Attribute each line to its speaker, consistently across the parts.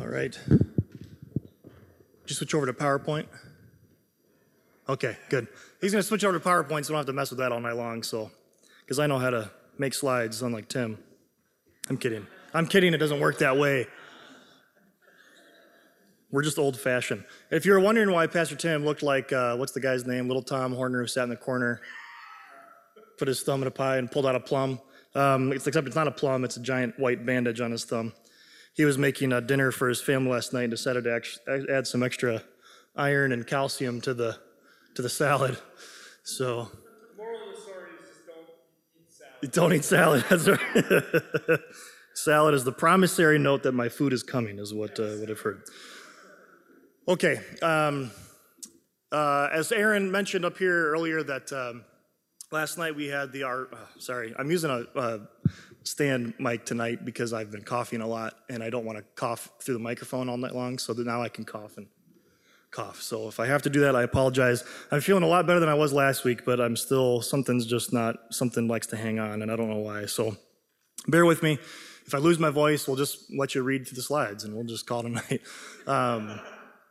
Speaker 1: All right. You switch over to PowerPoint? Okay, good. He's going to switch over to PowerPoint, so I don't have to mess with that all night long. So, because I know how to make slides, unlike Tim. I'm kidding. I'm kidding. It doesn't work that way. We're just old fashioned. If you're wondering why Pastor Tim looked like, uh, what's the guy's name? Little Tom Horner who sat in the corner, put his thumb in a pie and pulled out a plum. Um, it's, except it's not a plum, it's a giant white bandage on his thumb. He was making a dinner for his family last night and decided to add some extra iron and calcium to the, to the salad. So.
Speaker 2: Don't eat salad.
Speaker 1: Don't eat salad. That's right. salad is the promissory note that my food is coming, is what, uh, what I've heard. Okay. Um, uh, as Aaron mentioned up here earlier, that um, last night we had the our. Uh, sorry, I'm using a, a stand mic tonight because I've been coughing a lot and I don't want to cough through the microphone all night long. So that now I can cough and cough. So if I have to do that, I apologize. I'm feeling a lot better than I was last week, but I'm still something's just not something likes to hang on, and I don't know why. So bear with me. If I lose my voice, we'll just let you read through the slides, and we'll just call it a night. Um,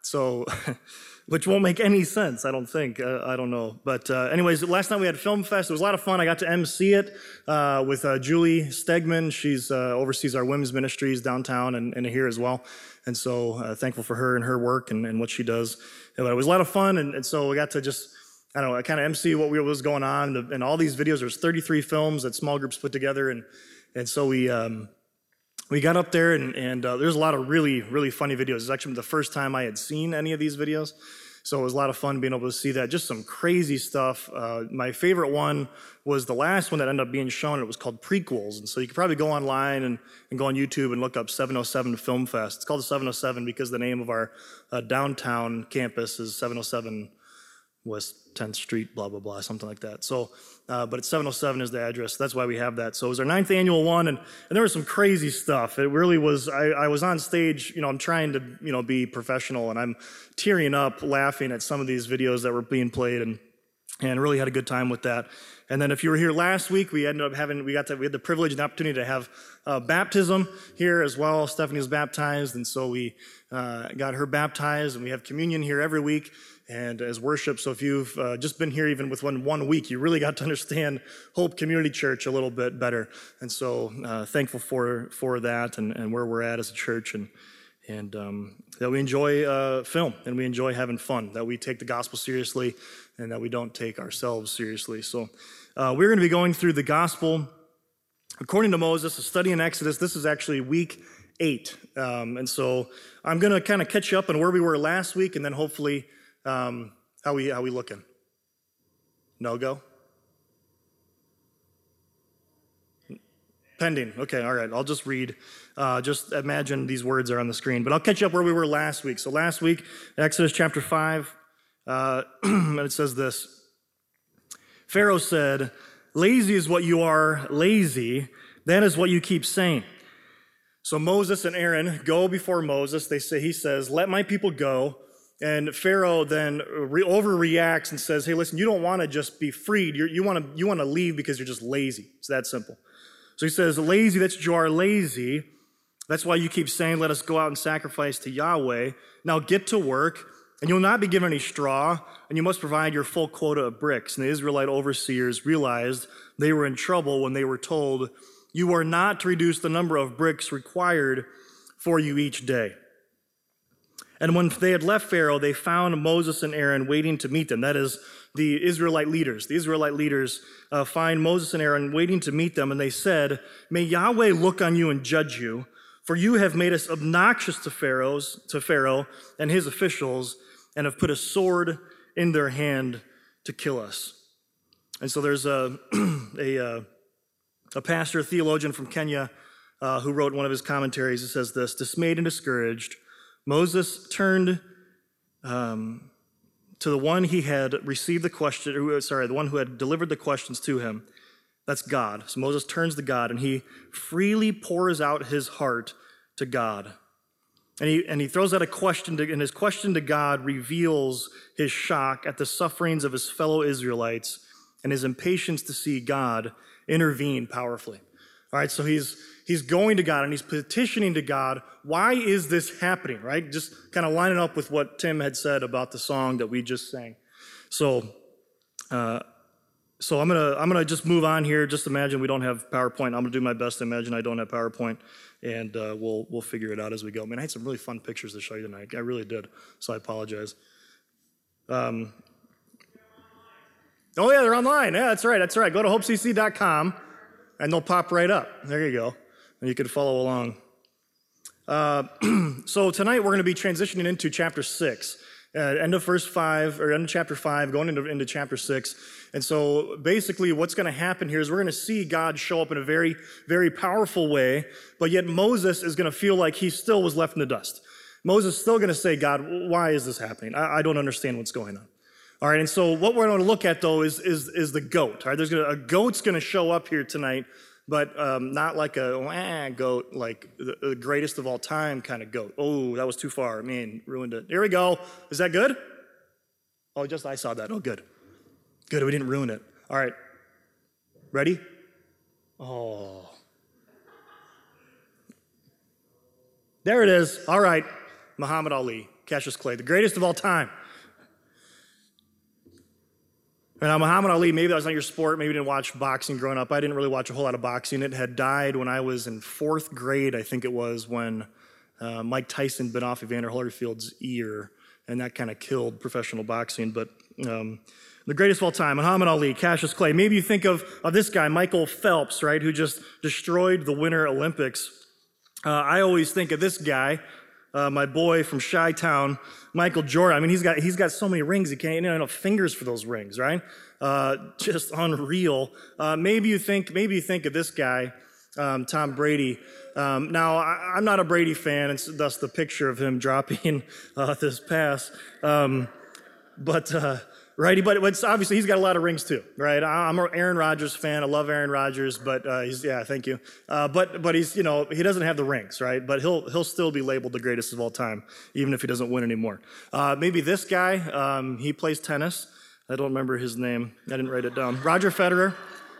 Speaker 1: so, which won't make any sense, I don't think. Uh, I don't know. But, uh, anyways, last night we had Film Fest. It was a lot of fun. I got to MC it uh, with uh, Julie Stegman. She's uh, oversees our women's ministries downtown and, and here as well. And so, uh, thankful for her and her work and, and what she does. But it was a lot of fun. And, and so, we got to just I don't know, I kind of MC what was going on. And all these videos, there's 33 films that small groups put together. And, and so we, um, we got up there and, and uh, there's a lot of really, really funny videos. It's actually the first time I had seen any of these videos. So it was a lot of fun being able to see that. Just some crazy stuff. Uh, my favorite one was the last one that ended up being shown. It was called Prequels. And so you could probably go online and, and go on YouTube and look up 707 Film Fest. It's called the 707 because the name of our uh, downtown campus is 707 West 10th Street, blah, blah, blah, something like that. So, uh, but it's 707 is the address. That's why we have that. So it was our ninth annual one, and, and there was some crazy stuff. It really was, I, I was on stage, you know, I'm trying to, you know, be professional, and I'm tearing up laughing at some of these videos that were being played, and, and really had a good time with that. And then if you were here last week, we ended up having, we got to, we had the privilege and opportunity to have uh, baptism here as well. Stephanie was baptized, and so we uh, got her baptized, and we have communion here every week and as worship. So if you've uh, just been here even with one, one week, you really got to understand Hope Community Church a little bit better. And so uh, thankful for, for that and, and where we're at as a church and, and um, that we enjoy uh, film and we enjoy having fun, that we take the gospel seriously and that we don't take ourselves seriously. So uh, we're going to be going through the gospel according to Moses, a study in Exodus. This is actually week eight. Um, and so I'm going to kind of catch you up on where we were last week and then hopefully um, how we how we looking? No go. Pending. Okay, all right. I'll just read. Uh, just imagine these words are on the screen. But I'll catch you up where we were last week. So last week, Exodus chapter 5, uh, and it says this Pharaoh said, Lazy is what you are, lazy. That is what you keep saying. So Moses and Aaron go before Moses. They say, He says, Let my people go and Pharaoh then re- overreacts and says, Hey, listen, you don't want to just be freed. You're, you want to you want to leave because you're just lazy. It's that simple. So he says, Lazy, that's you are lazy. That's why you keep saying, Let us go out and sacrifice to Yahweh. Now get to work, and you'll not be given any straw, and you must provide your full quota of bricks. And the Israelite overseers realized they were in trouble when they were told, You are not to reduce the number of bricks required for you each day. And when they had left Pharaoh, they found Moses and Aaron waiting to meet them. That is, the Israelite leaders. The Israelite leaders uh, find Moses and Aaron waiting to meet them, and they said, May Yahweh look on you and judge you, for you have made us obnoxious to Pharaoh's, to Pharaoh and his officials, and have put a sword in their hand to kill us. And so there's a, a, uh, a pastor, a theologian from Kenya, uh, who wrote one of his commentaries. It says this Dismayed and discouraged, Moses turned um, to the one he had received the question, sorry, the one who had delivered the questions to him. That's God. So Moses turns to God and he freely pours out his heart to God. And he, and he throws out a question, to, and his question to God reveals his shock at the sufferings of his fellow Israelites and his impatience to see God intervene powerfully. All right, so he's he's going to God and he's petitioning to God. Why is this happening? Right, just kind of lining up with what Tim had said about the song that we just sang. So, uh, so I'm gonna I'm gonna just move on here. Just imagine we don't have PowerPoint. I'm gonna do my best to imagine I don't have PowerPoint, and uh, we'll we'll figure it out as we go. I mean, I had some really fun pictures to show you tonight. I really did. So I apologize. Um, oh yeah, they're online. Yeah, that's right. That's right. Go to hopecc.com, and they'll pop right up. There you go, and you can follow along. Uh, so tonight we're going to be transitioning into chapter six. Uh, end of verse 5 or end of chapter 5 going into, into chapter 6 and so basically what's going to happen here is we're going to see god show up in a very very powerful way but yet moses is going to feel like he still was left in the dust. Moses is still going to say god why is this happening? I, I, don't understand what's going on. All right and so what we're going to look at though is is, is the goat. All right there's gonna, a goat's going to show up here tonight but um, not like a goat, like the, the, greatest of all time kind of goat. Oh, that was too far. Man, ruined it. Here we go. Is that good? Oh, just I saw that. Oh, good. Good, we didn't ruin it. All right. Ready? Oh. There it is. All right. Muhammad Ali, Cassius Clay, the greatest of all time. Now, Muhammad Ali, maybe that was not your sport. Maybe you didn't watch boxing growing up. I didn't really watch a whole lot of boxing. It had died when I was in fourth grade, I think it was, when uh, Mike Tyson bit off Evander Holyfield's ear, and that kind of killed professional boxing. But um, the greatest of all time, Muhammad Ali, Cassius Clay. Maybe you think of, of this guy, Michael Phelps, right, who just destroyed the Winter Olympics. Uh, I always think of this guy, uh, my boy from Chi Town, Michael Jordan. I mean, he's got he's got so many rings. He can't you know fingers for those rings, right? Uh, just unreal. Uh, maybe you think maybe you think of this guy, um, Tom Brady. Um, now, I, am not a Brady fan, and thus the picture of him dropping uh, this pass. Um, but uh, right? But it's obviously he's got a lot of rings too, right? I'm an Aaron Rodgers fan. I love Aaron Rodgers, but uh, he's yeah, thank you. Uh, but but he's you know he doesn't have the rings, right? But he'll he'll still be labeled the greatest of all time, even if he doesn't win anymore. Uh, maybe this guy, um, he plays tennis. I don't remember his name. I didn't write it down. Roger Federer.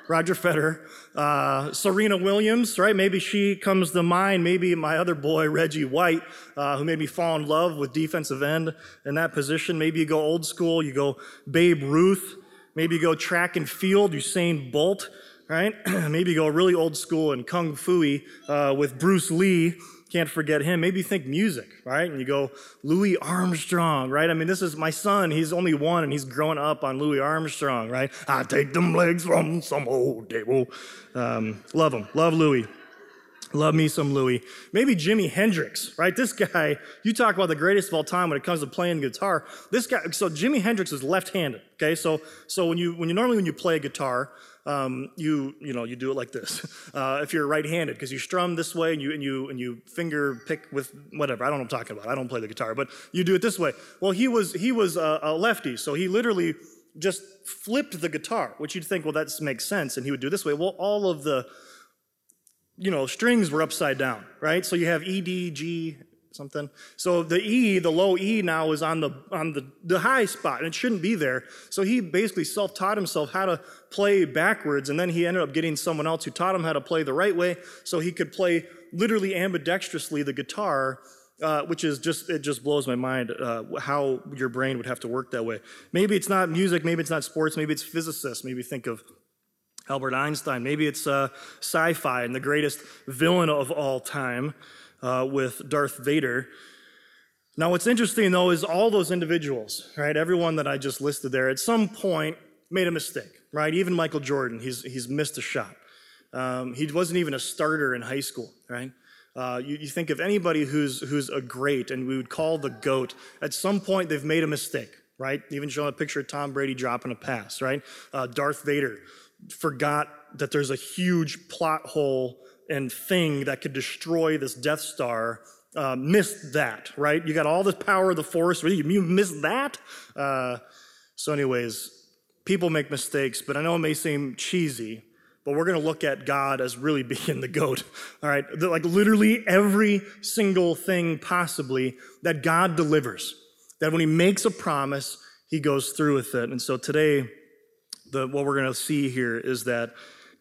Speaker 1: Roger Federer, uh, Serena Williams, right? Maybe she comes to mind. Maybe my other boy, Reggie White, uh, who made me fall in love with defensive end in that position. Maybe you go old school, you go Babe Ruth. Maybe you go track and field, Usain Bolt, right? Maybe you go really old school and Kung Fu uh, with Bruce Lee. Can't forget him. Maybe think music, right? And you go, Louis Armstrong, right? I mean, this is my son. He's only one and he's growing up on Louis Armstrong, right? I take them legs from some old table. Um, love him. Love Louis. Love me some Louis. Maybe Jimi Hendrix, right? This guy, you talk about the greatest of all time when it comes to playing guitar. This guy, so Jimi Hendrix is left-handed, okay? So, so when you, when you normally when you play a guitar, um, you you know you do it like this. Uh, if you're right-handed, because you strum this way and you and you and you finger pick with whatever. I don't know what I'm talking about. I don't play the guitar, but you do it this way. Well, he was he was a, a lefty, so he literally just flipped the guitar, which you'd think, well, that makes sense, and he would do this way. Well, all of the you know strings were upside down, right? So you have E, D, G, something. So the E, the low E now is on the on the, the high spot, and it shouldn't be there. So he basically self-taught himself how to play backwards, and then he ended up getting someone else who taught him how to play the right way, so he could play literally ambidextrously the guitar. Uh, which is just it just blows my mind uh, how your brain would have to work that way. Maybe it's not music, maybe it's not sports, maybe it's physicists. Maybe think of Albert Einstein. Maybe it's uh, sci-fi and the greatest villain of all time uh, with Darth Vader. Now, what's interesting though is all those individuals, right? Everyone that I just listed there, at some point made a mistake, right? Even Michael Jordan, he's, he's missed a shot. Um, he wasn't even a starter in high school, right? Uh, you, you, think of anybody who's, who's a great and we would call the GOAT, at some point they've made a mistake, right? Even showing a picture of Tom Brady dropping a pass, right? Uh, Darth Vader forgot that there's a huge plot hole and thing that could destroy this Death Star uh, missed that, right? You got all the power of the Force, you, you missed that? Uh, so, anyways, people make mistakes, but I know it may seem cheesy, but we're going to look at God as really being the goat. All right, like literally every single thing possibly that God delivers. That when He makes a promise, He goes through with it. And so today, the, what we're going to see here is that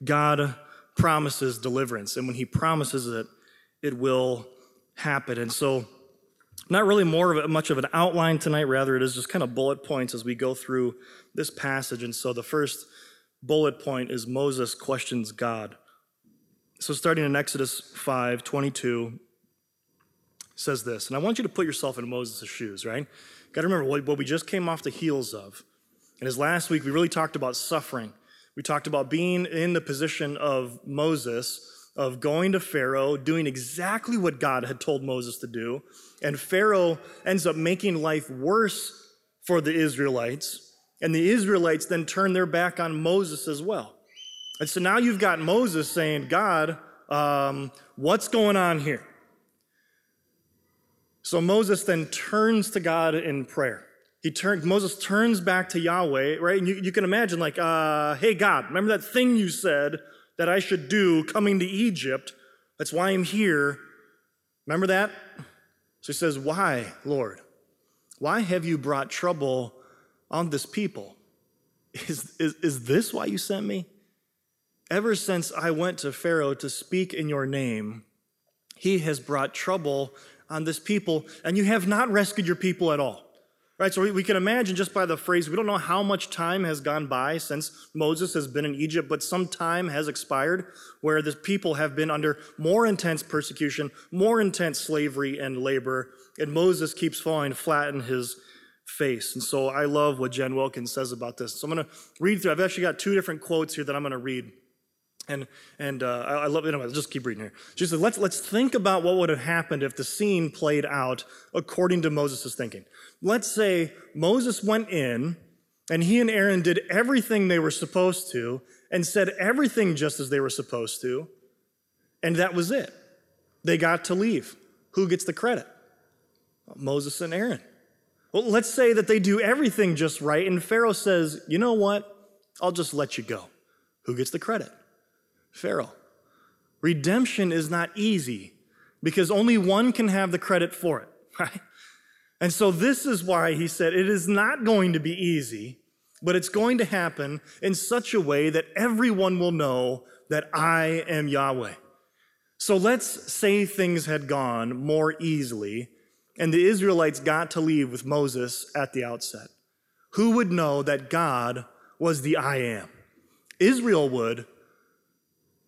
Speaker 1: God promises deliverance. And when he promises it, it will happen. And so, not really more of a, much of an outline tonight, rather, it is just kind of bullet points as we go through this passage. And so, the first bullet point is Moses questions God. So, starting in Exodus 5 22, says this, and I want you to put yourself in Moses' shoes, right? Got to remember what, what we just came off the heels of. And as last week, we really talked about suffering. We talked about being in the position of Moses, of going to Pharaoh, doing exactly what God had told Moses to do. And Pharaoh ends up making life worse for the Israelites. And the Israelites then turn their back on Moses as well. And so now you've got Moses saying, God, um, what's going on here? So Moses then turns to God in prayer. He turns, Moses turns back to Yahweh, right? And you, you can imagine, like, uh, hey, God, remember that thing you said that I should do coming to Egypt? That's why I'm here. Remember that? So he says, Why, Lord? Why have you brought trouble on this people? Is, is, is this why you sent me? Ever since I went to Pharaoh to speak in your name, he has brought trouble on this people, and you have not rescued your people at all. Right, so we, we can imagine just by the phrase, we don't know how much time has gone by since Moses has been in Egypt, but some time has expired where the people have been under more intense persecution, more intense slavery and labor, and Moses keeps falling flat in his face. And so I love what Jen Wilkins says about this. So I'm going to read through, I've actually got two different quotes here that I'm going to read. And, and uh, I, love. Anyway, I'll just keep reading here. She said, let's, let's think about what would have happened if the scene played out according to Moses' thinking. Let's say Moses went in and he and Aaron did everything they were supposed to and said everything just as they were supposed to, and that was it. They got to leave. Who gets the credit? Moses and Aaron. Well, let's say that they do everything just right, and Pharaoh says, you know what? I'll just let you go. Who gets the credit? Pharaoh. Redemption is not easy because only one can have the credit for it, right? And so this is why he said it is not going to be easy, but it's going to happen in such a way that everyone will know that I am Yahweh. So let's say things had gone more easily and the Israelites got to leave with Moses at the outset. Who would know that God was the I am? Israel would,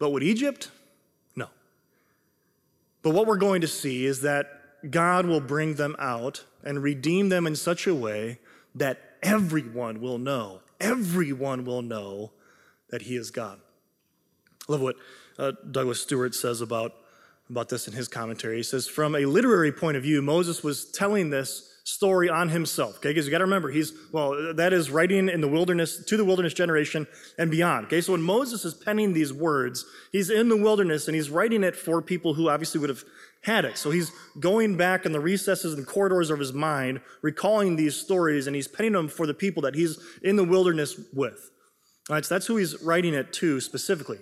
Speaker 1: but would Egypt? No. But what we're going to see is that God will bring them out and redeem them in such a way that everyone will know, everyone will know that He is God. I love what uh, Douglas Stuart says about, about this in his commentary. He says, From a literary point of view, Moses was telling this story on himself. Okay, because you got to remember, he's, well, that is writing in the wilderness, to the wilderness generation and beyond. Okay, so when Moses is penning these words, he's in the wilderness and he's writing it for people who obviously would have had it. So he's going back in the recesses and corridors of his mind, recalling these stories, and he's penning them for the people that he's in the wilderness with. All right, so that's who he's writing it to specifically.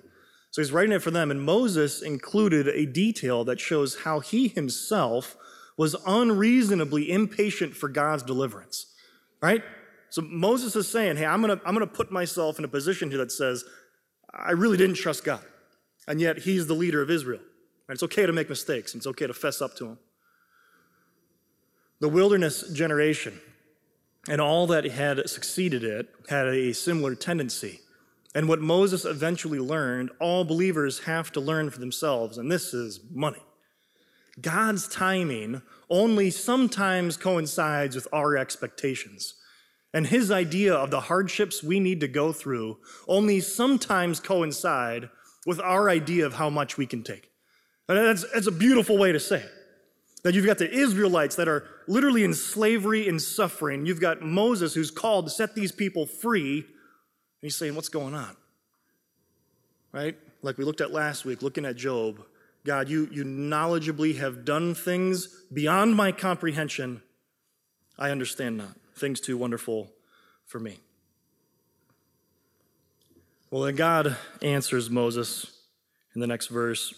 Speaker 1: So he's writing it for them, and Moses included a detail that shows how he himself was unreasonably impatient for God's deliverance. Right? So Moses is saying, hey, I'm gonna, I'm gonna put myself in a position here that says, I really didn't trust God. And yet he's the leader of Israel. And it's okay to make mistakes, and it's okay to fess up to him. The wilderness generation and all that had succeeded it had a similar tendency. And what Moses eventually learned, all believers have to learn for themselves, and this is money. God's timing only sometimes coincides with our expectations. And his idea of the hardships we need to go through only sometimes coincide with our idea of how much we can take. And that's, that's a beautiful way to say it. That you've got the Israelites that are literally in slavery and suffering. You've got Moses who's called to set these people free. And he's saying, What's going on? Right? Like we looked at last week, looking at Job. God, you, you knowledgeably have done things beyond my comprehension. I understand not. Things too wonderful for me. Well, then God answers Moses in the next verse.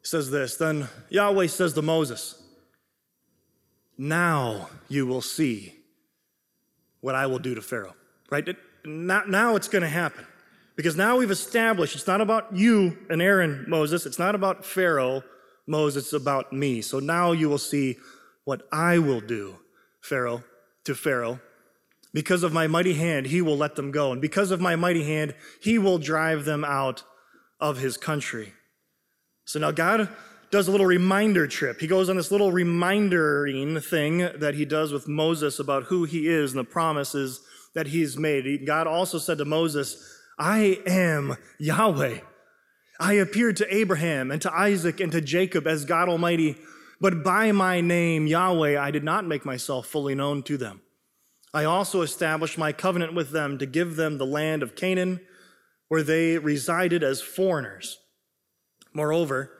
Speaker 1: He says this Then Yahweh says to Moses, Now you will see what I will do to Pharaoh. Right? Now, now it's going to happen. Because now we've established it's not about you and Aaron, Moses. It's not about Pharaoh, Moses. It's about me. So now you will see what I will do, Pharaoh, to Pharaoh. Because of my mighty hand, he will let them go. And because of my mighty hand, he will drive them out of his country. So now God does a little reminder trip. He goes on this little remindering thing that he does with Moses about who he is and the promises that he's made. God also said to Moses, I am Yahweh. I appeared to Abraham and to Isaac and to Jacob as God Almighty, but by my name, Yahweh, I did not make myself fully known to them. I also established my covenant with them to give them the land of Canaan, where they resided as foreigners. Moreover,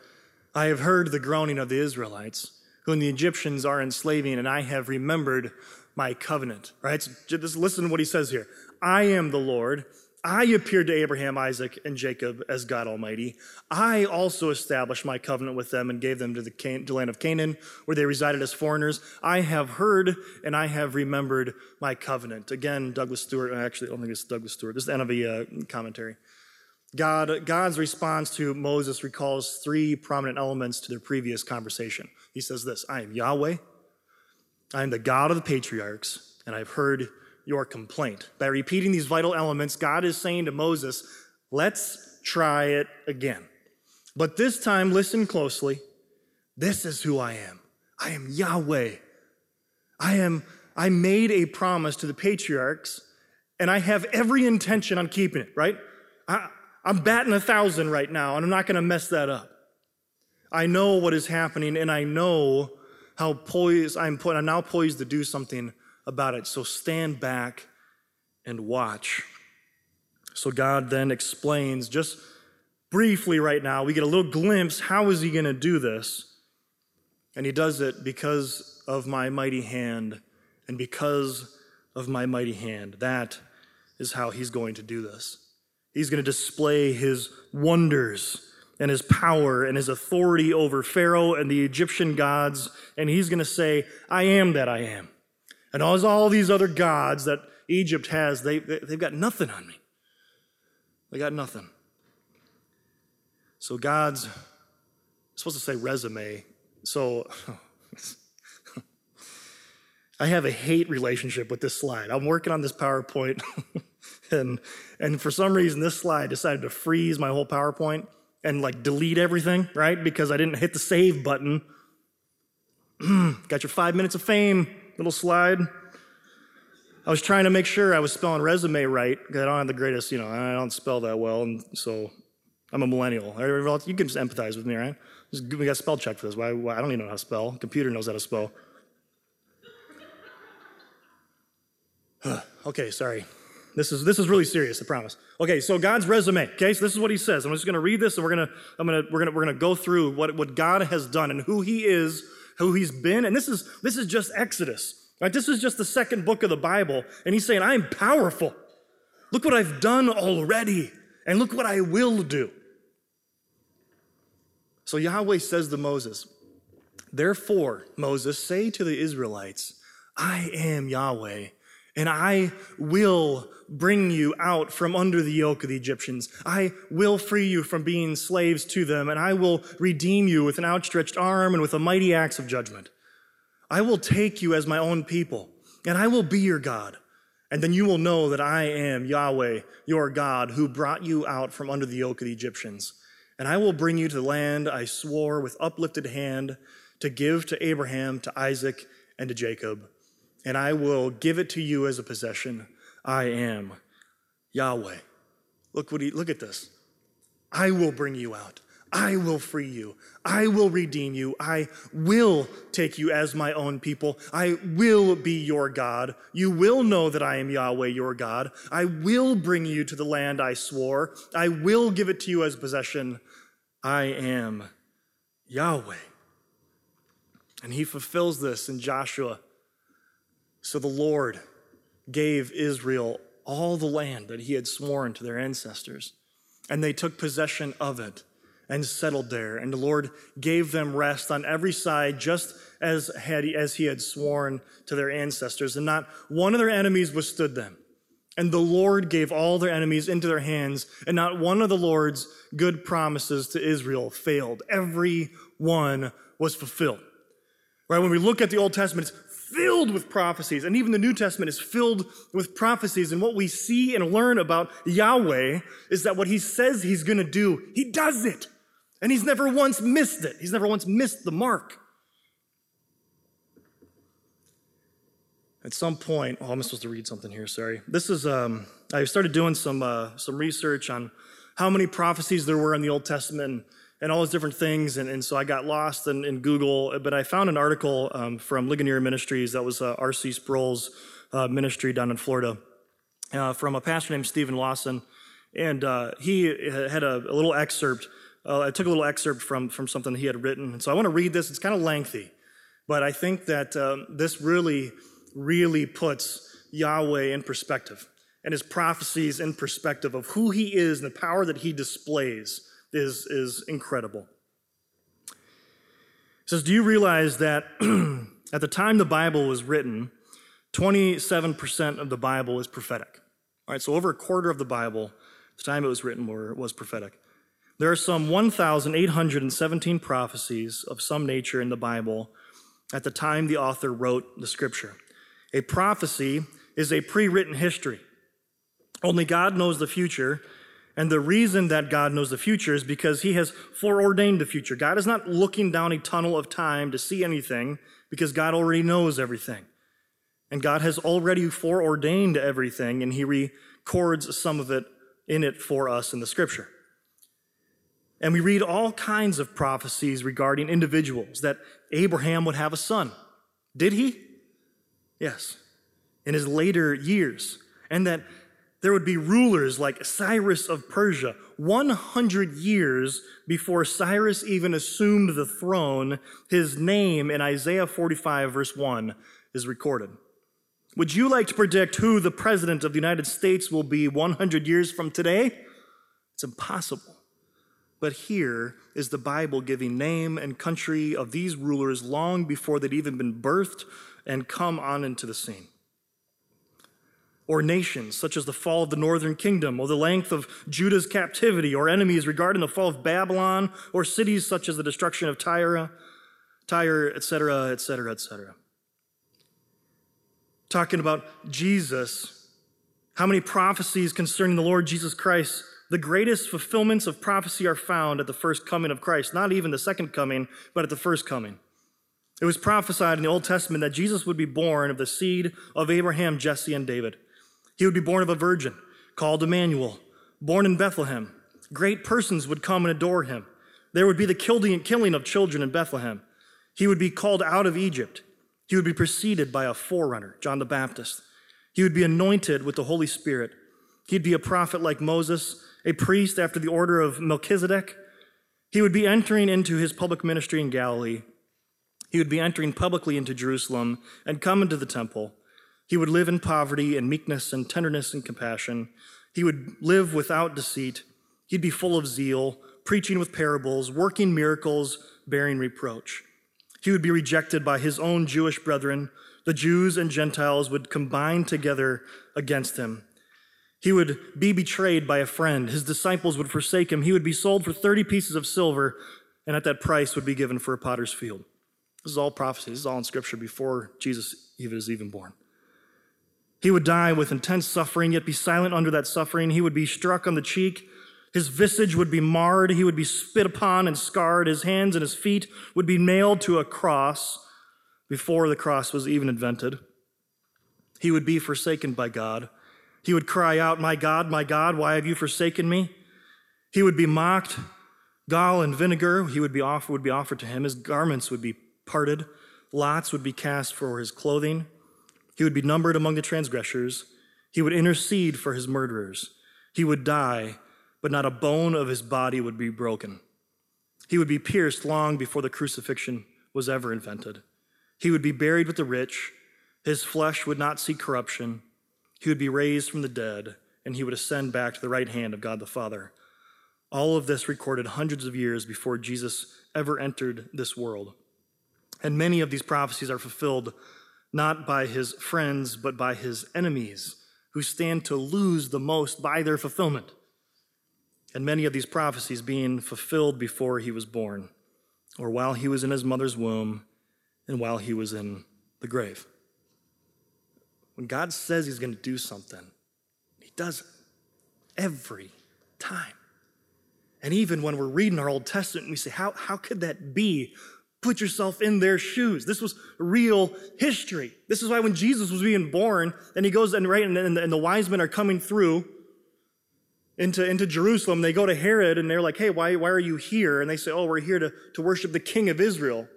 Speaker 1: I have heard the groaning of the Israelites, whom the Egyptians are enslaving, and I have remembered my covenant. Right? So just listen to what he says here. I am the Lord I appeared to Abraham, Isaac, and Jacob as God Almighty. I also established my covenant with them and gave them to the, Can- land of Canaan, where they resided as foreigners. I have heard and I have remembered my covenant. Again, Douglas Stuart, actually, I don't think it's Douglas Stuart. This is the NIV uh, commentary. God, God's response to Moses recalls three prominent elements to their previous conversation. He says this I am Yahweh, I am the God of the patriarchs, and I've heard your complaint. By repeating these vital elements, God is saying to Moses, let's try it again. But this time, listen closely. This is who I am. I am Yahweh. I am, I made a promise to the patriarchs, and I have every intention on keeping it, right? I, I'm batting a thousand right now, and I'm not going to mess that up. I know what is happening, and I know how poised I'm put. I'm now poised to do something about it. So stand back and watch. So God then explains just briefly right now, we get a little glimpse how is he going to do this? And he does it because of my mighty hand and because of my mighty hand. That is how he's going to do this. He's going to display his wonders and his power and his authority over Pharaoh and the Egyptian gods. And he's going to say, I am that I am. And all, all these other gods that Egypt has, they, they've got nothing on me. They got nothing. So God's supposed to say resume. So I have a hate relationship with this slide. I'm working on this PowerPoint, and and for some reason this slide decided to freeze my whole PowerPoint and like delete everything, right? Because I didn't hit the save button. got your five minutes of fame little slide. I was trying to make sure I was spelling resume right because I don't have the greatest, you know, I don't spell that well, and so I'm a millennial. You can just empathize with me, right? we got spell check for this. Why, why, I don't even know how to spell. Computer knows how to spell. okay, sorry. This is this is really serious, I promise. Okay, so God's resume. Okay, so this is what he says. I'm just gonna read this and we're gonna I'm gonna we're gonna we're gonna go through what, what God has done and who he is who he's been. And this is, this is just Exodus, right? This is just the second book of the Bible. And he's saying, I'm powerful. Look what I've done already. And look what I will do. So Yahweh says to Moses, Therefore, Moses, say to the Israelites, I am Yahweh and I will bring you out from under the yoke of the Egyptians. I will free you from being slaves to them, and I will redeem you with an outstretched arm and with a mighty acts of judgment. I will take you as my own people, and I will be your God. And then you will know that I am Yahweh, your God, who brought you out from under the yoke of the Egyptians. And I will bring you to the land I swore with uplifted hand to give to Abraham, to Isaac, and to Jacob and I will give it to you as a possession. I am Yahweh. Look what he look at this. I will bring you out. I will free you. I will redeem you. I will take you as my own people. I will be your God. You will know that I am Yahweh, your God. I will bring you to the land I swore. I will give it to you as possession. I am Yahweh. And he fulfills this in Joshua so the Lord gave Israel all the land that he had sworn to their ancestors, and they took possession of it and settled there. And the Lord gave them rest on every side, just as, had, as he had sworn to their ancestors. And not one of their enemies withstood them. And the Lord gave all their enemies into their hands, and not one of the Lord's good promises to Israel failed. Every one was fulfilled. Right? When we look at the Old Testament, it's filled with prophecies, and even the New Testament is filled with prophecies. And what we see and learn about Yahweh is that what he says he's going to do, he does it. And he's never once missed it. He's never once missed the mark. At some point, oh, I'm supposed to read something here. Sorry. This is um, I started doing some uh, some research on how many prophecies there were in the Old Testament and, all those different things, and, and, so I got lost in, in Google. But I found an article um, from Ligonier Ministries that was uh, R.C. Sproul's uh, ministry down in Florida uh, from a pastor named Steven Lawson, and uh, he had a, a little excerpt. Uh, I took a little excerpt from from something he had written, and so I want to read this. It's kind of lengthy, but I think that um, this really really puts Yahweh in perspective and his prophecies in perspective of who he is and the power that he displays is, is incredible. It says, Do you realize that at the time the Bible was written, 27% of the Bible is prophetic? All right, so over a quarter of the Bible, the time it was written, were, was prophetic. There are some 1,817 prophecies of some nature in the Bible at the time the author wrote the scripture. A prophecy is a pre written history. Only God knows the future. And the reason that God knows the future is because he has foreordained the future. God is not looking down a tunnel of time to see anything because God already knows everything. And God has already foreordained everything, and he records some of it in it for us in the scripture. And we read all kinds of prophecies regarding individuals that Abraham would have a son. Did he? Yes, in his later years. And that there would be rulers like Cyrus of Persia, 100 years before Cyrus even assumed the throne. His name in Isaiah 45, verse 1, is recorded. Would you like to predict who the president of the United States will be 100 years from today? It's impossible. But here is the Bible giving name and country of these rulers long before they'd even been birthed and come on into the scene. Or nations, such as the fall of the northern kingdom, or the length of Judah's captivity, or enemies regarding the fall of Babylon, or cities such as the destruction of Tyre, Tyre, etc., etc., etc. Talking about Jesus, how many prophecies concerning the Lord Jesus Christ the greatest fulfillments of prophecy are found at the first coming of Christ, not even the second coming, but at the first coming. It was prophesied in the Old Testament that Jesus would be born of the seed of Abraham, Jesse, and David. He would be born of a virgin called Emmanuel, born in Bethlehem. Great persons would come and adore him. There would be the killing of children in Bethlehem. He would be called out of Egypt. He would be preceded by a forerunner, John the Baptist. He would be anointed with the Holy Spirit. He'd be a prophet like Moses, a priest after the order of Melchizedek. He would be entering into his public ministry in Galilee he would be entering publicly into Jerusalem and come into the temple. He would live in poverty and meekness and tenderness and compassion. He would live without deceit. He'd be full of zeal, preaching with parables, working miracles, bearing reproach. He would be rejected by his own Jewish brethren. The Jews and Gentiles would combine together against him. He would be betrayed by a friend. His disciples would forsake him. He would be sold for 30 pieces of silver, and at that price would be given for a potter's field. This is all prophecy. This is all in Scripture before Jesus even is even born. He would die with intense suffering, yet be silent under that suffering. He would be struck on the cheek. His visage would be marred. He would be spit upon and scarred. His hands and his feet would be nailed to a cross before the cross was even invented. He would be forsaken by God. He would cry out, My God, my God, why have you forsaken me? He would be mocked. Gall and vinegar he would be offered, would be offered to him. His garments would be parted, lots would be cast for his clothing. He would be numbered among the transgressors. He would intercede for his murderers. He would die, but not a bone of his body would be broken. He would be pierced long before the crucifixion was ever invented. He would be buried with the rich. His flesh would not see corruption. He would be raised from the dead, and he would ascend back to the right hand of God the Father. All of this recorded hundreds of years before Jesus ever entered this world. And many of these prophecies are fulfilled not by his friends, but by his enemies who stand to lose the most by their fulfillment. And many of these prophecies being fulfilled before he was born, or while he was in his mother's womb, and while he was in the grave. When God says he's going to do something, he does it every time. And even when we're reading our Old Testament, we say, how, how could that be? Put yourself in their shoes. This was real history. This is why when Jesus was being born, and he goes and right, and, and, and the wise men are coming through into, into Jerusalem, they go to Herod and they're like, hey, why, why are you here? And they say, oh, we're here to, to worship the king of Israel.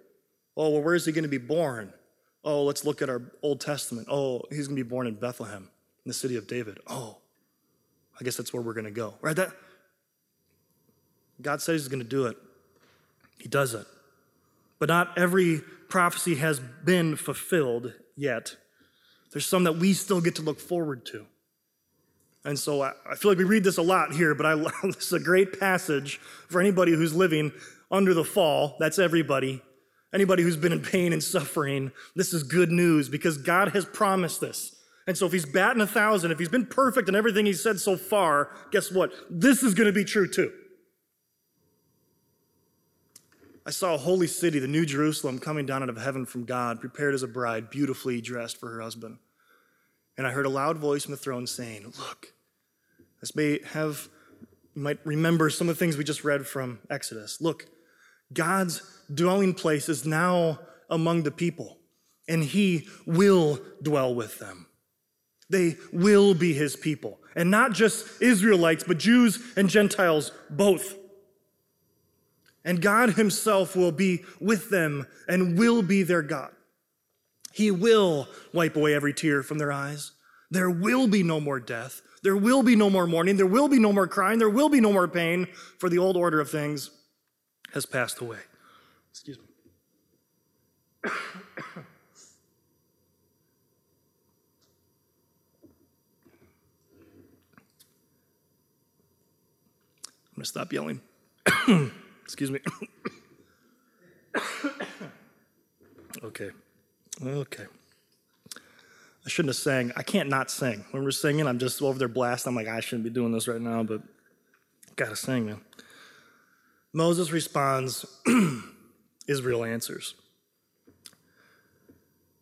Speaker 1: Oh, well, where is he going to be born? Oh, let's look at our Old Testament. Oh, he's going to be born in Bethlehem, in the city of David. Oh, I guess that's where we're going to go. Right? That God says he's going to do it. He does it. But not every prophecy has been fulfilled yet. There's some that we still get to look forward to. And so I, feel like we read this a lot here, but I, this is a great passage for anybody who's living under the fall. That's everybody. Anybody who's been in pain and suffering. This is good news because God has promised this. And so if he's batting a thousand, if he's been perfect in everything he's said so far, guess what? This is going to be true too. I saw a holy city, the New Jerusalem, coming down out of heaven from God, prepared as a bride, beautifully dressed for her husband. And I heard a loud voice from the throne saying, Look, this may have, you might remember some of the things we just read from Exodus. Look, God's dwelling place is now among the people, and he will dwell with them. They will be his people. And not just Israelites, but Jews and Gentiles both and God Himself will be with them and will be their God. He will wipe away every tear from their eyes. There will be no more death. There will be no more mourning. There will be no more crying. There will be no more pain, for the old order of things has passed away. Excuse me. I'm going to stop yelling. Excuse me. okay. Okay. I shouldn't have sang. I can't not sing. When we're singing, I'm just over there blasting. I'm like, I shouldn't be doing this right now, but gotta sing, man. Moses responds, Israel answers.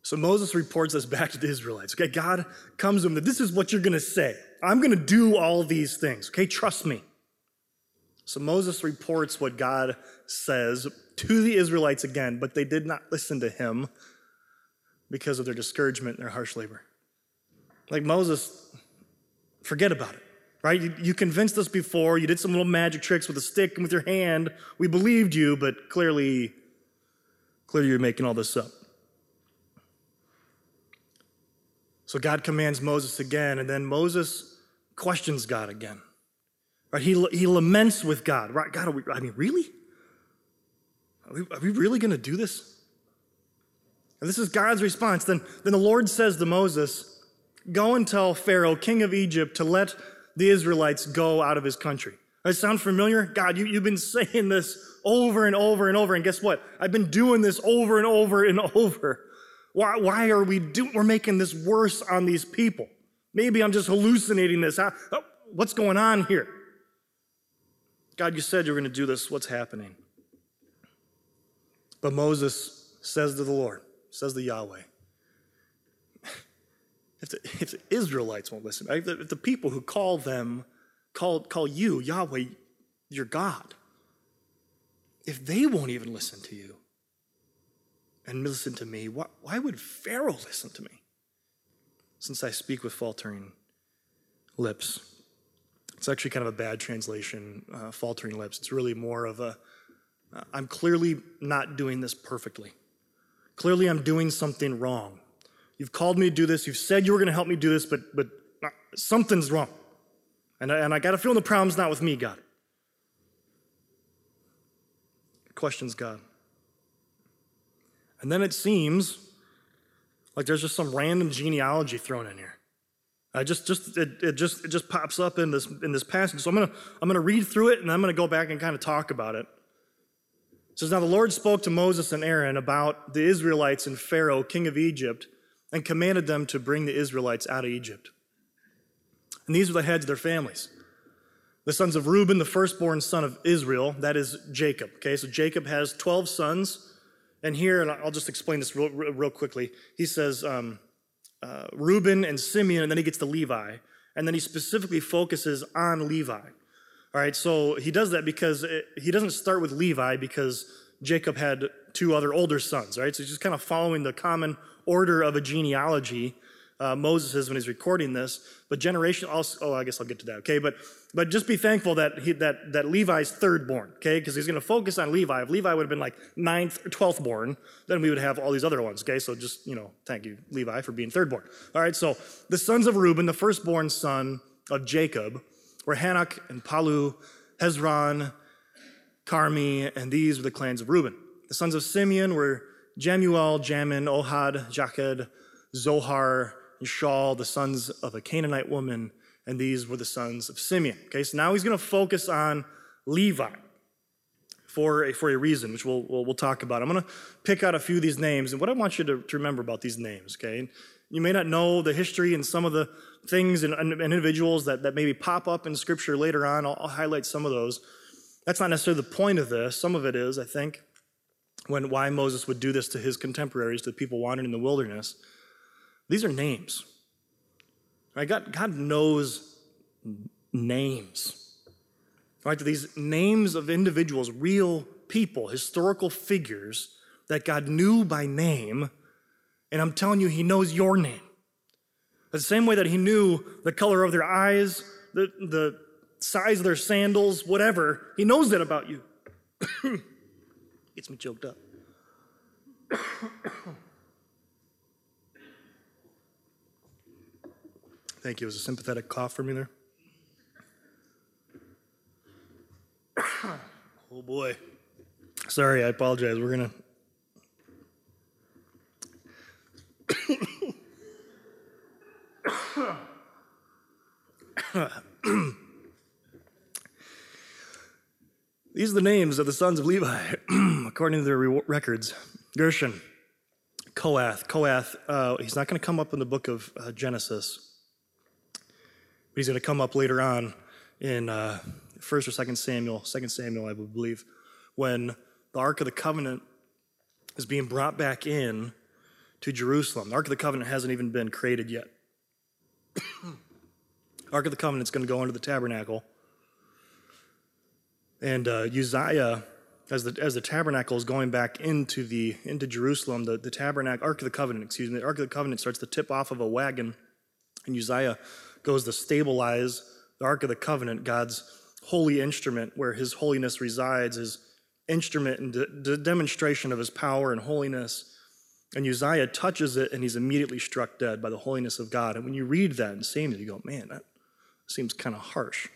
Speaker 1: So Moses reports this back to the Israelites. Okay, God comes to them, this is what you're gonna say. I'm gonna do all these things. Okay, trust me. So Moses reports what God says to the Israelites again, but they did not listen to him because of their discouragement and their harsh labor. Like Moses, forget about it, right? You, you, convinced us before, you did some little magic tricks with a stick and with your hand. We believed you, but clearly, clearly you're making all this up. So God commands Moses again, and then Moses questions God again. Right? He, he laments with God. Right? God, we, I mean, really? Are we, are we really going to do this? And this is God's response. Then, then the Lord says to Moses, Go and tell Pharaoh, king of Egypt, to let the Israelites go out of his country. Does sound familiar? God, you, you've been saying this over and over and over. And guess what? I've been doing this over and over and over. Why, why are we doing, we're making this worse on these people? Maybe I'm just hallucinating this. Oh, what's going on here? God, you said you were going to do this. What's happening? But Moses says to the Lord, says to Yahweh, if the, if the Israelites won't listen, right? if the people who call them, call, call you, Yahweh, your God, if they won't even listen to you and listen to me, why, why would Pharaoh listen to me? Since I speak with faltering lips. It's actually kind of a bad translation, uh, faltering lips. It's really more of a, uh, I'm clearly not doing this perfectly. Clearly, I'm doing something wrong. You've called me to do this. You've said you were going to help me do this, but, but uh, something's wrong. And I, and I got a feeling the problem's not with me, God. Questions God. And then it seems like there's just some random genealogy thrown in here. I just, just, it, it, just, it just pops up in this, in this passage. So I'm gonna, I'm gonna read through it and I'm gonna go back and kind of talk about it. It says, Now the Lord spoke to Moses and Aaron about the Israelites and Pharaoh, king of Egypt, and commanded them to bring the Israelites out of Egypt. And these were the heads of their families. The sons of Reuben, the firstborn son of Israel, that is Jacob. Okay, so Jacob has 12 sons. And here, and I'll just explain this real, real quickly. He says um, uh, Reuben and Simeon, and then he gets to Levi. And then he specifically focuses on Levi. All right, so he does that because it, he doesn't start with Levi because Jacob had two other older sons, right? So he's just kind of following the common order of a genealogy. Uh, Moses is when he's recording this, but generation also. Oh, I guess I'll get to that. Okay, but but just be thankful that he, that that Levi's third born. Okay, because he's going to focus on Levi. If Levi would have been like ninth or twelfth born, then we would have all these other ones. Okay, so just you know, thank you Levi for being third born. All right, so the sons of Reuben, the firstborn son of Jacob, were Hanok and Pallu, Hezron, Carmi, and these were the clans of Reuben. The sons of Simeon were Jemuel, Jamin, Ohad, Jaked, Zohar, and Shaul, the sons of a Canaanite woman, and these were the sons of Simeon. Okay, so now he's going to focus on Levi for a, for a reason, which we'll, we'll, we'll talk about. I'm going to pick out a few of these names, and what I want you to, to remember about these names, okay? You may not know the history and some of the things and, and individuals that, that maybe pop up in Scripture later on. I'll, I'll highlight some of those. That's not necessarily the point of this. Some of it is, I think, when why Moses would do this to his contemporaries, to the people wandering in the wilderness. These are names. Right? God, God knows names. Right? These names of individuals, real people, historical figures that God knew by name, and I'm telling you, He knows your name. The same way that He knew the color of their eyes, the, the size of their sandals, whatever, He knows that about you. Gets me choked up. Thank you. It was a sympathetic cough from me there. oh boy. Sorry, I apologize. We're going to. These are the names of the sons of Levi, according to their records Gershon, Kohath. Kohath, uh, he's not going to come up in the book of uh, Genesis, he's going to come up later on in uh, 1st or 2nd Samuel, 2nd Samuel, I believe, when the Ark of the Covenant is being brought back in to Jerusalem. The Ark of the Covenant hasn't even been created yet. Ark of the Covenant is going to go into the tabernacle and uh, Uzziah, as the, as the tabernacle is going back into, the, into Jerusalem, the, the tabernacle, Ark of the Covenant, excuse me, the Ark of the Covenant starts to tip off of a wagon, and Uzziah goes to stabilize the Ark of the Covenant, God's holy instrument where his holiness resides, his instrument and de- de- demonstration of his power and holiness. And Uzziah touches it and he's immediately struck dead by the holiness of God. And when you read that in Samuel, you go, man, that seems kind of harsh.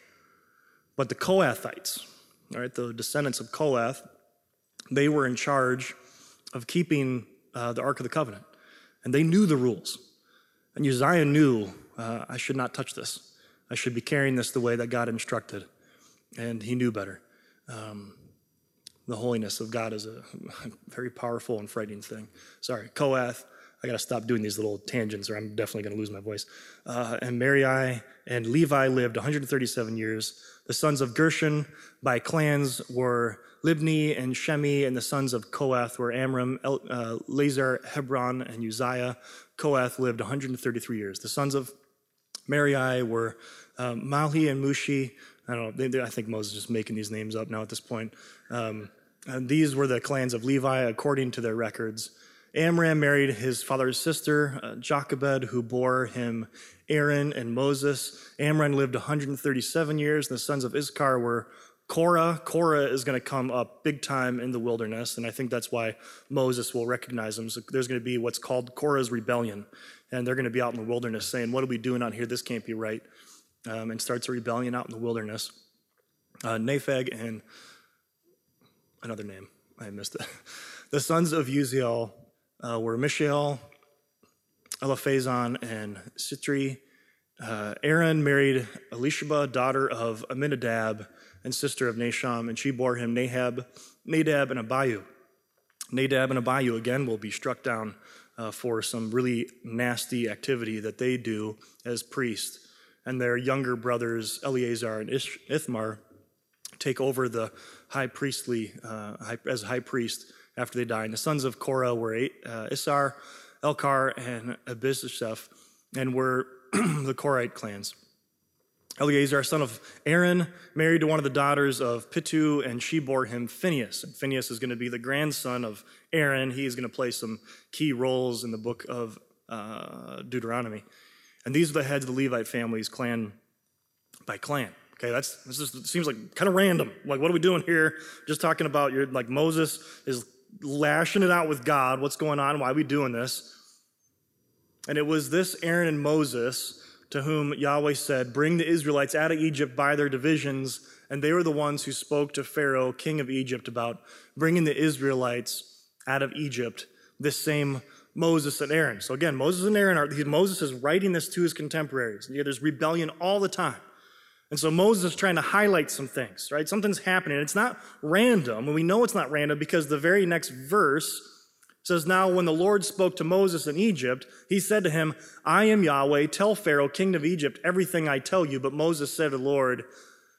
Speaker 1: But the Kohathites, all right, the descendants of Kohath, they were in charge of keeping uh, the Ark of the Covenant, and they knew the rules. And Uzziah knew, uh, I should not touch this. I should be carrying this the way that God instructed. And he knew better. Um, the holiness of God is a very powerful and frightening thing. Sorry, Kohath. I got to stop doing these little tangents, or I'm definitely going to lose my voice. Uh, and Merari and Levi lived 137 years. The sons of Gershon by clans were Libni and Shemi, and the sons of Kohath were Amram, El, uh, Lazar, Hebron, and Uzziah. Kohath lived 133 years. The sons of Merari were um, and Mushi. I don't know. They, they, I think Moses is just making these names up now at this point. Um, these were the clans of Levi according to their records. Amram married his father's sister, uh, Jochebed, who bore him Aaron and Moses. Amram lived 137 years. and The sons of Issachar were Korah. Korah is going to come up big time in the wilderness, and I think that's why Moses will recognize them. So there's going to be what's called Korah's rebellion, and they're going to be out in the wilderness saying, What are we doing out here? This can't be right. Um, and starts a rebellion out in the wilderness. Uh, Nepheg and another name, I missed it. the sons of Uziel uh, were Mishael, Eliphazzon, and Sitri. Uh, Aaron married Elisheba, daughter of Amminadab and sister of Nahshon, and she bore him Nahab, Nadab, and Abihu. Nadab and Abihu again will be struck down uh, for some really nasty activity that they do as priests. and their younger brothers, Eleazar and Ish- Ithmar, take over the high priestly, uh, high, as high priest after they die. And the sons of Korah were uh, Issar, Elkar, and Abishaph, and were the Korite clans. Eleazar, son of Aaron, married to one of the daughters of Pitu, and she bore him Phineas. And Phineas is going to be the grandson of Aaron. He is going to play some key roles in the book of uh, Deuteronomy. And these are the heads of the Levite families, clan by clan. Okay, that's this just seems like kind of random. Like, what are we doing here? Just talking about your like Moses is lashing it out with God. What's going on? Why are we doing this? And it was this Aaron and Moses to whom Yahweh said, Bring the Israelites out of Egypt by their divisions. And they were the ones who spoke to Pharaoh, king of Egypt, about bringing the Israelites out of Egypt. This same Moses and Aaron. So again, Moses and Aaron are, Moses is writing this to his contemporaries. There's rebellion all the time. And so Moses is trying to highlight some things, right? Something's happening. It's not random, and we know it's not random because the very next verse says, Now when the Lord spoke to Moses in Egypt, he said to him, I am Yahweh, tell Pharaoh, king of Egypt, everything I tell you. But Moses said to the Lord,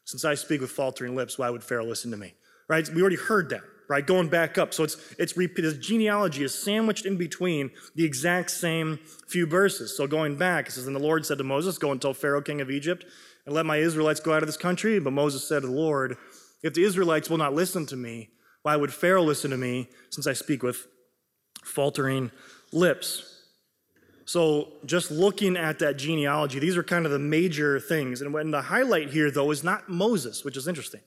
Speaker 1: Since I speak with faltering lips, why would Pharaoh listen to me? Right? We already heard that right? Going back up. So it's, it's repeated. genealogy is sandwiched in between the exact same few verses. So going back, it says, And the Lord said to Moses, Go and tell Pharaoh, king of Egypt, and let my Israelites go out of this country. But Moses said to the Lord, If the Israelites will not listen to me, why would Pharaoh listen to me since I speak with faltering lips? So, just looking at that genealogy, these are kind of the major things. And when the highlight here, though, is not Moses, which is interesting.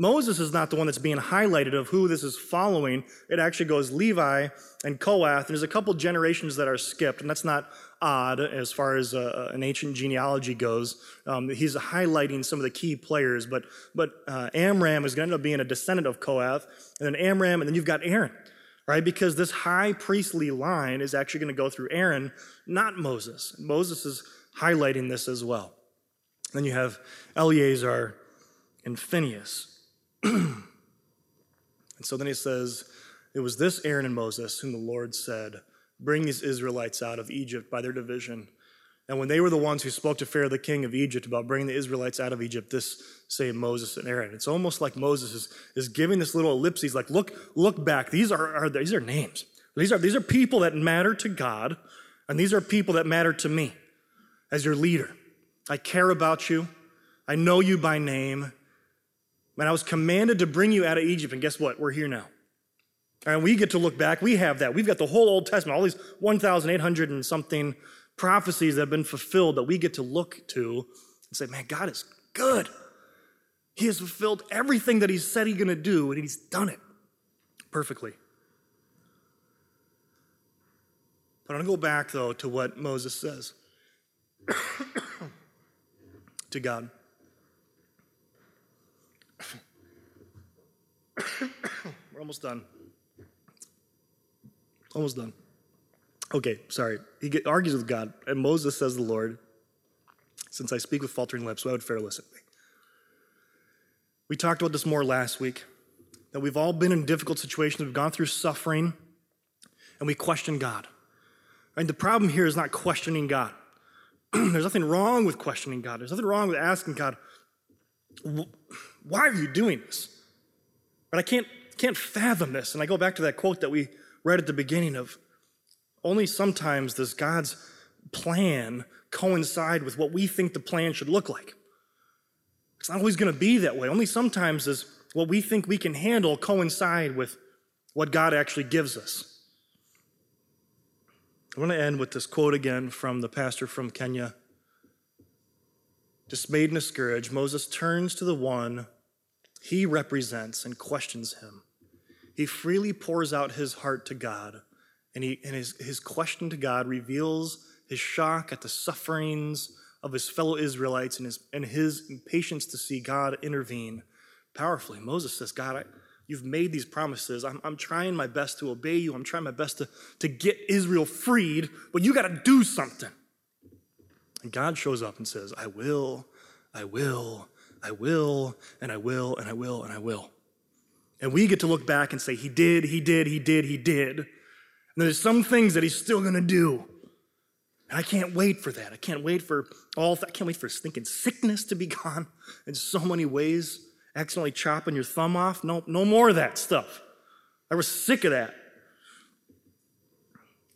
Speaker 1: Moses is not the one that's being highlighted of who this is following. It actually goes Levi and Kohath, and there's a couple generations that are skipped, and that's not odd as far as uh, an ancient genealogy goes. Um, he's highlighting some of the key players, but but uh, Amram is going to end up being a descendant of Kohath, and then Amram, and then you've got Aaron, right? Because this high priestly line is actually going to go through Aaron, not Moses. Moses is highlighting this as well. Then you have Eleazar and Phineas. and so then he says, It was this Aaron and Moses whom the Lord said, Bring these Israelites out of Egypt by their division. And when they were the ones who spoke to Pharaoh, the king of Egypt, about bringing the Israelites out of Egypt, this say Moses and Aaron. It's almost like Moses is, is giving this little ellipsis, like, look, look back. These are, are, these are names. These are, these are people that matter to God, and these are people that matter to me as your leader. I care about you. I know you by name. Man, I was commanded to bring you out of Egypt, and guess what? We're here now. And we get to look back. We have that. We've got the whole Old Testament, all these 1,800 and something prophecies that have been fulfilled that we get to look to and say, man, God is good. He has fulfilled everything that He said He's going to do, and He's done it perfectly. But I'm going to go back, though, to what Moses says to God. We're almost done. Almost done. Okay, sorry. He argues with God, and Moses says to the Lord, Since I speak with faltering lips, why would Pharaoh listen to me? We talked about this more last week, that we've all been in difficult situations, we've gone through suffering, and we question God. And the problem here is not questioning God. There's nothing wrong with questioning God. There's nothing wrong with asking God, why are you doing this? But I can't, can't fathom this. And I go back to that quote that we read at the beginning of only sometimes does God's plan coincide with what we think the plan should look like. It's not always going to be that way. Only sometimes does what we think we can handle coincide with what God actually gives us. I want to end with this quote again from the pastor from Kenya. Dismayed and discouraged, Moses turns to the one he represents and questions him. He freely pours out his heart to God, and, he, and his, his question to God reveals his shock at the sufferings of his fellow Israelites and his, and his impatience to see God intervene powerfully. Moses says, God, I, you've made these promises. I'm, I'm trying my best to obey you. I'm trying my best to, to get Israel freed, but you got to do something. And God shows up and says, I will, I will, I will, and I will, and I will, and I will. And we get to look back and say, He did, He did, He did, He did. And there's some things that He's still going to do. And I can't wait for that. I can't wait for all, I can't wait for stinking sickness to be gone in so many ways. Accidentally chopping your thumb off. No, no more of that stuff. I was sick of that.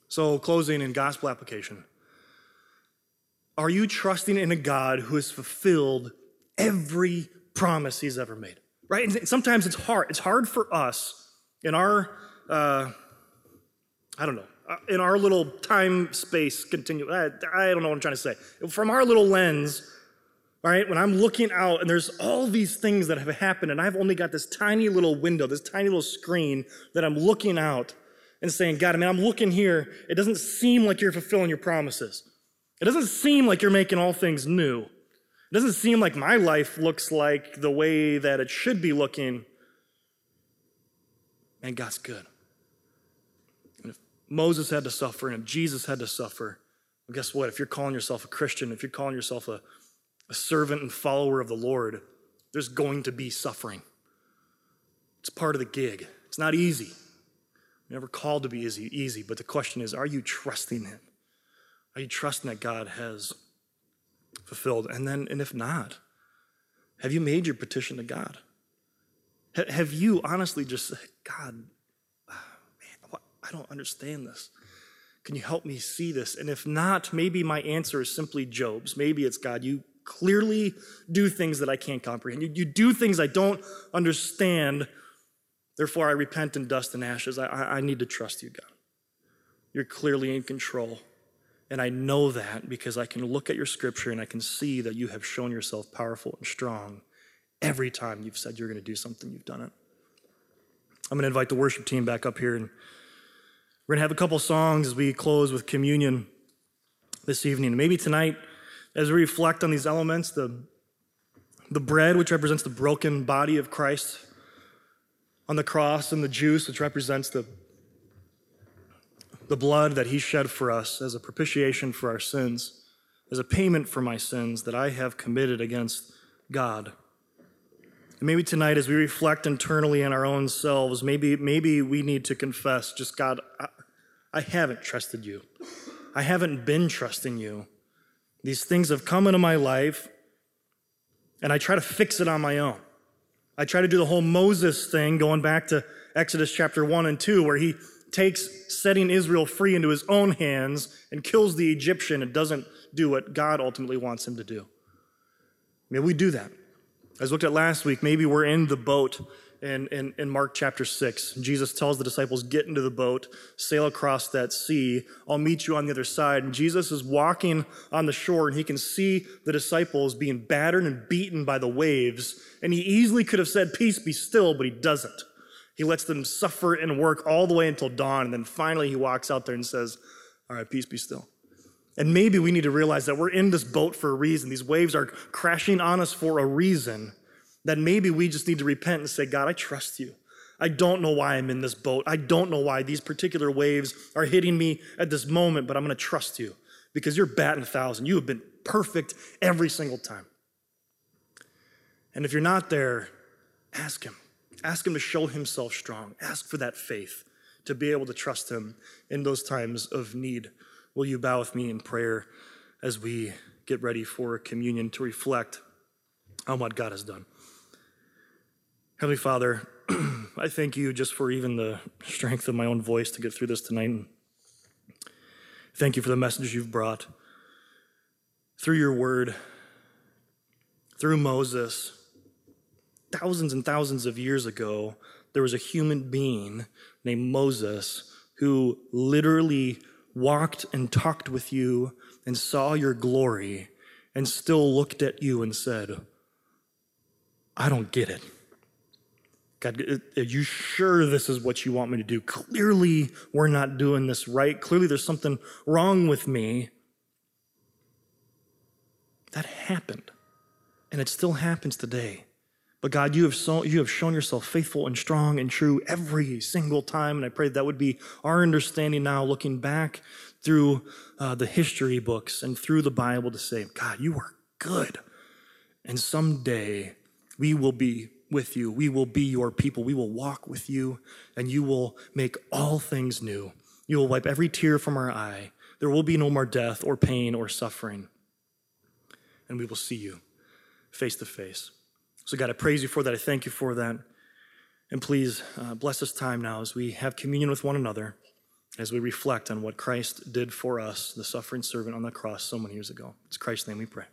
Speaker 1: So, closing in gospel application. Are you trusting in a God who has fulfilled every promise he's ever made? Right? And sometimes it's hard. It's hard for us in our, uh, I don't know, uh, in our little time space continue. I, I don't know what I'm trying to say. From our little lens, right, when I'm looking out and there's all these things that have happened, and I've only got this tiny little window, this tiny little screen that I'm looking out and saying, God, I mean, I'm looking here. It doesn't seem like you're fulfilling your promises. It doesn't seem like you're making all things new. It doesn't seem like my life looks like the way that it should be looking. And God's good. Moses had to suffer and Jesus had to suffer, well, guess what? If you're calling yourself a Christian, if you're calling yourself a, a servant and follower of the Lord, there's going to be suffering. It's part of the gig. It's not easy. You're never called to be easy, easy, but the question is, are you trusting Him? Are you trusting that God has fulfilled? And then, and if not, have you made your petition to God? Have you honestly just said, God, I don't understand this. Can you help me see this? And if not, maybe my answer is simply Job's. Maybe it's God, you clearly do things that I can't comprehend. You, you do things I don't understand. Therefore, I repent in dust and ashes. I, I, I need to trust you, God. You're clearly in control. And I know that because I can look at your scripture and I can see that you have shown yourself powerful and strong every time you've said you're going to do something, you've done it. I'm going to invite the worship team back up here and we're going to have a couple songs as we close with communion this evening. Maybe tonight, as we reflect on these elements, the, the bread, which represents the broken body of Christ on the cross, and the juice, which represents the the blood that he shed for us as a propitiation for our sins, as a payment for my sins that I have committed against God. And maybe tonight, as we reflect internally on our own selves, maybe, maybe we need to confess just, God, I haven't trusted you. I haven't been trusting you. These things have come into my life, and I try to fix it on my own. I try to do the whole Moses thing, going back to Exodus chapter 1 and 2, where he takes setting Israel free into his own hands and kills the Egyptian and doesn't do what God ultimately wants him to do. Maybe we do that. As looked at last week, maybe we're in the boat in, in, in, Mark chapter 6. Jesus tells the disciples, Get into the boat, sail across that sea. I'll meet you on the other side. And Jesus is walking on the shore, and he can see the disciples being battered and beaten by the waves. And he easily could have said, Peace be still, but he doesn't. He lets them suffer and work all the way until dawn. And then finally he walks out there and says, All right, peace be still. And maybe we need to realize that we're in this boat for a reason. These waves are crashing on us for a reason. That maybe we just need to repent and say, God, I trust you. I don't know why I'm in this boat. I don't know why these particular waves are hitting me at this moment, but I'm going to trust you because you're batting a thousand. You have been perfect every single time. And if you're not there, ask him. Ask Him to show Himself strong. Ask for that faith to be able to trust Him in those times of need. Will you bow with me in prayer as we get ready for communion to reflect on what God has done? Heavenly Father, I thank you just for even the strength of my own voice to get through this tonight. Thank you for the message you've brought through your word, through Moses thousands and thousands of years ago, there was a human being named Moses who literally walked and talked with you and saw your glory and still looked at you and said, I don't get it. God, are you sure this is what you want me to do? Clearly, we're not doing this right. Clearly, there's something wrong with me. That happened. And it still happens today. But God, you have, so, you have shown yourself faithful and strong and true every single time. And I pray that would be our understanding now, looking back through uh, the history books and through the Bible to say, God, you are good. And someday we will be with you. We will be your people. We will walk with you, and you will make all things new. You will wipe every tear from our eye. There will be no more death or pain or suffering. And we will see you face to face. So, God, I praise you for that. I thank you for that. And please uh, bless this time now as we have communion with one another, as we reflect on what Christ did for us, the suffering servant on the cross so many years ago. It's Christ's name we pray.